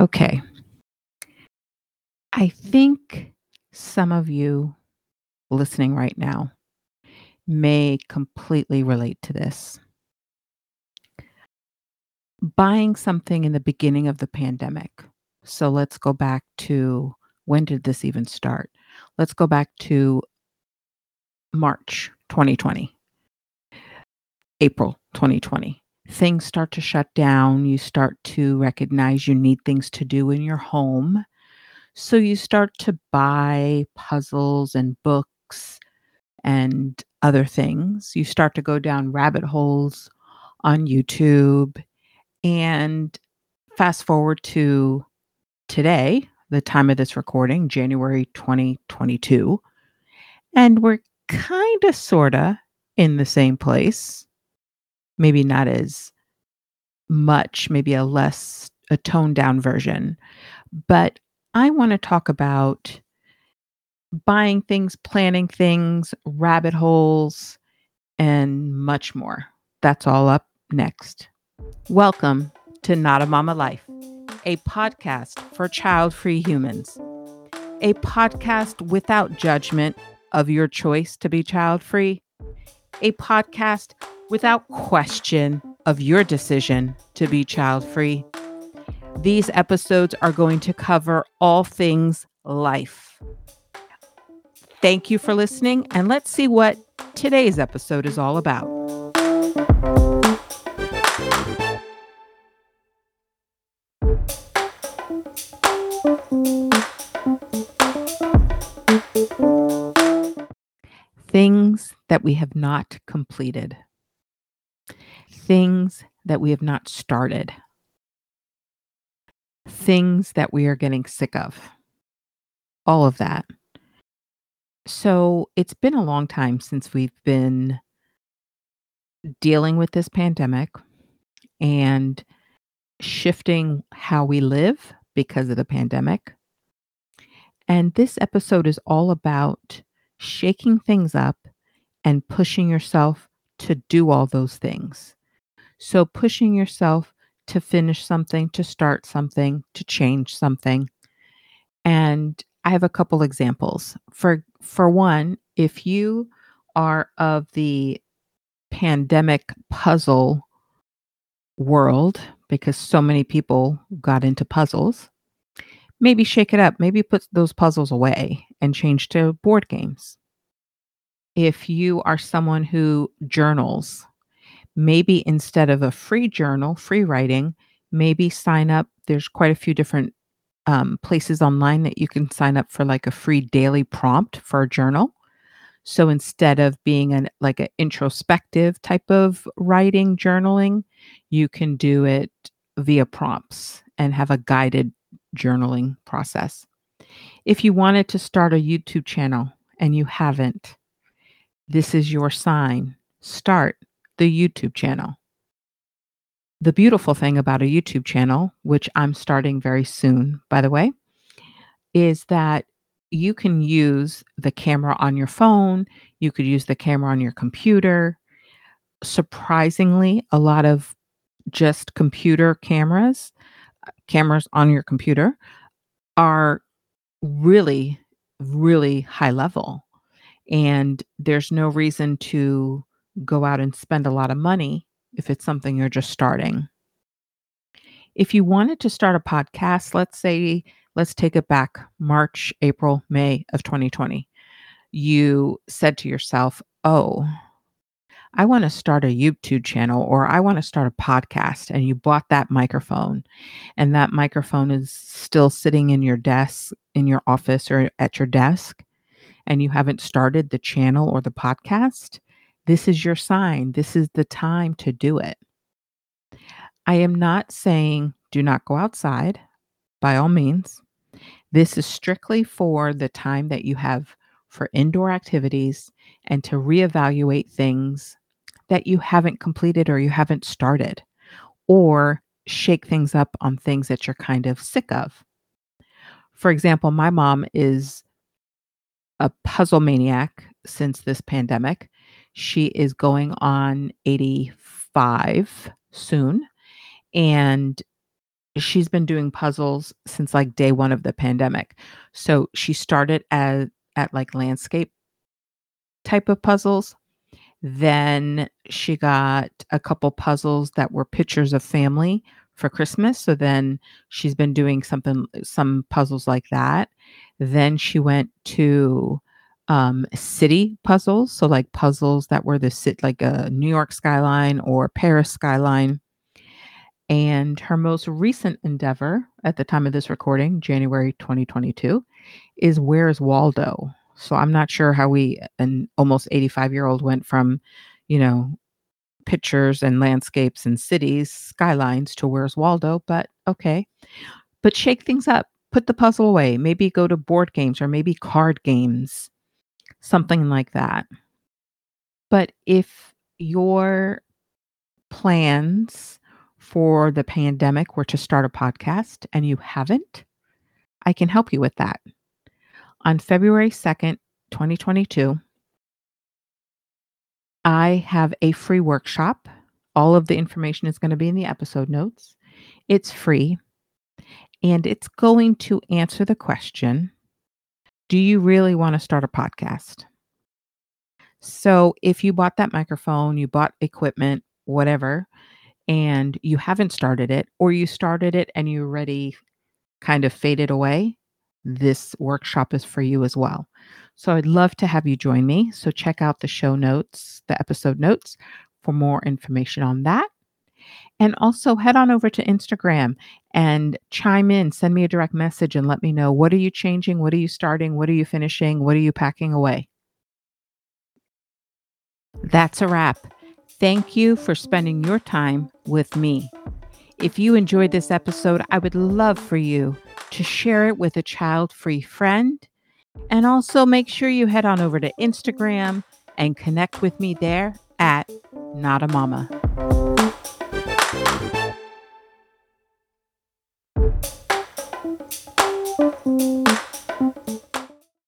Okay. I think some of you listening right now may completely relate to this. Buying something in the beginning of the pandemic. So let's go back to when did this even start? Let's go back to March 2020, April 2020. Things start to shut down. You start to recognize you need things to do in your home. So you start to buy puzzles and books and other things. You start to go down rabbit holes on YouTube. And fast forward to today, the time of this recording, January 2022. And we're kind of, sort of in the same place. Maybe not as much, maybe a less, a toned down version. But I want to talk about buying things, planning things, rabbit holes, and much more. That's all up next. Welcome to Not a Momma Life, a podcast for child free humans, a podcast without judgment of your choice to be child free, a podcast without question of your decision to be child free. These episodes are going to cover all things life. Thank you for listening, and let's see what today's episode is all about. Things that we have not completed, things that we have not started, things that we are getting sick of, all of that. So it's been a long time since we've been dealing with this pandemic and shifting how we live because of the pandemic. And this episode is all about shaking things up and pushing yourself to do all those things. So, pushing yourself to finish something, to start something, to change something. And I have a couple examples. For for one, if you are of the pandemic puzzle world because so many people got into puzzles, maybe shake it up, maybe put those puzzles away and change to board games. If you are someone who journals, maybe instead of a free journal, free writing, maybe sign up. There's quite a few different um, places online that you can sign up for like a free daily prompt for a journal. So instead of being an like an introspective type of writing journaling, you can do it via prompts and have a guided journaling process. If you wanted to start a YouTube channel and you haven't, this is your sign. Start the YouTube channel. The beautiful thing about a YouTube channel, which I'm starting very soon, by the way, is that you can use the camera on your phone, you could use the camera on your computer. Surprisingly, a lot of just computer cameras, cameras on your computer, are really, really high level. And there's no reason to go out and spend a lot of money if it's something you're just starting. If you wanted to start a podcast, let's say, let's take it back March, April, May of 2020. You said to yourself, Oh, I want to start a YouTube channel or I want to start a podcast. And you bought that microphone, and that microphone is still sitting in your desk, in your office, or at your desk, and you haven't started the channel or the podcast. This is your sign. This is the time to do it. I am not saying do not go outside, by all means. This is strictly for the time that you have for indoor activities and to reevaluate things that you haven't completed or you haven't started, or shake things up on things that you're kind of sick of. For example, my mom is a puzzle maniac since this pandemic. She is going on 85 soon. And she's been doing puzzles since like day 1 of the pandemic. So she started at at like landscape type of puzzles. Then she got a couple puzzles that were pictures of family for Christmas. So then she's been doing something some puzzles like that. Then she went to um, city puzzles, so like puzzles that were the sit like a New York skyline or Paris skyline. And her most recent endeavor at the time of this recording, January 2022, is Where's Waldo? So I'm not sure how we, an almost 85 year old, went from, you know, pictures and landscapes and cities, skylines to Where's Waldo, but okay. But shake things up, put the puzzle away, maybe go to board games or maybe card games, something like that. But if your plans for the pandemic were to start a podcast and you haven't, I can help you with that. On February 2nd, 2022, I have a free workshop. All of the information is going to be in the episode notes. It's free and it's going to answer the question Do you really want to start a podcast? So, if you bought that microphone, you bought equipment, whatever, and you haven't started it, or you started it and you already kind of faded away, this workshop is for you as well. So I'd love to have you join me. So check out the show notes, the episode notes for more information on that. And also head on over to Instagram and chime in, send me a direct message and let me know what are you changing? What are you starting? What are you finishing? What are you packing away? That's a wrap. Thank you for spending your time with me. If you enjoyed this episode, I would love for you to share it with a child free friend. And also make sure you head on over to Instagram and connect with me there at Not a Momma.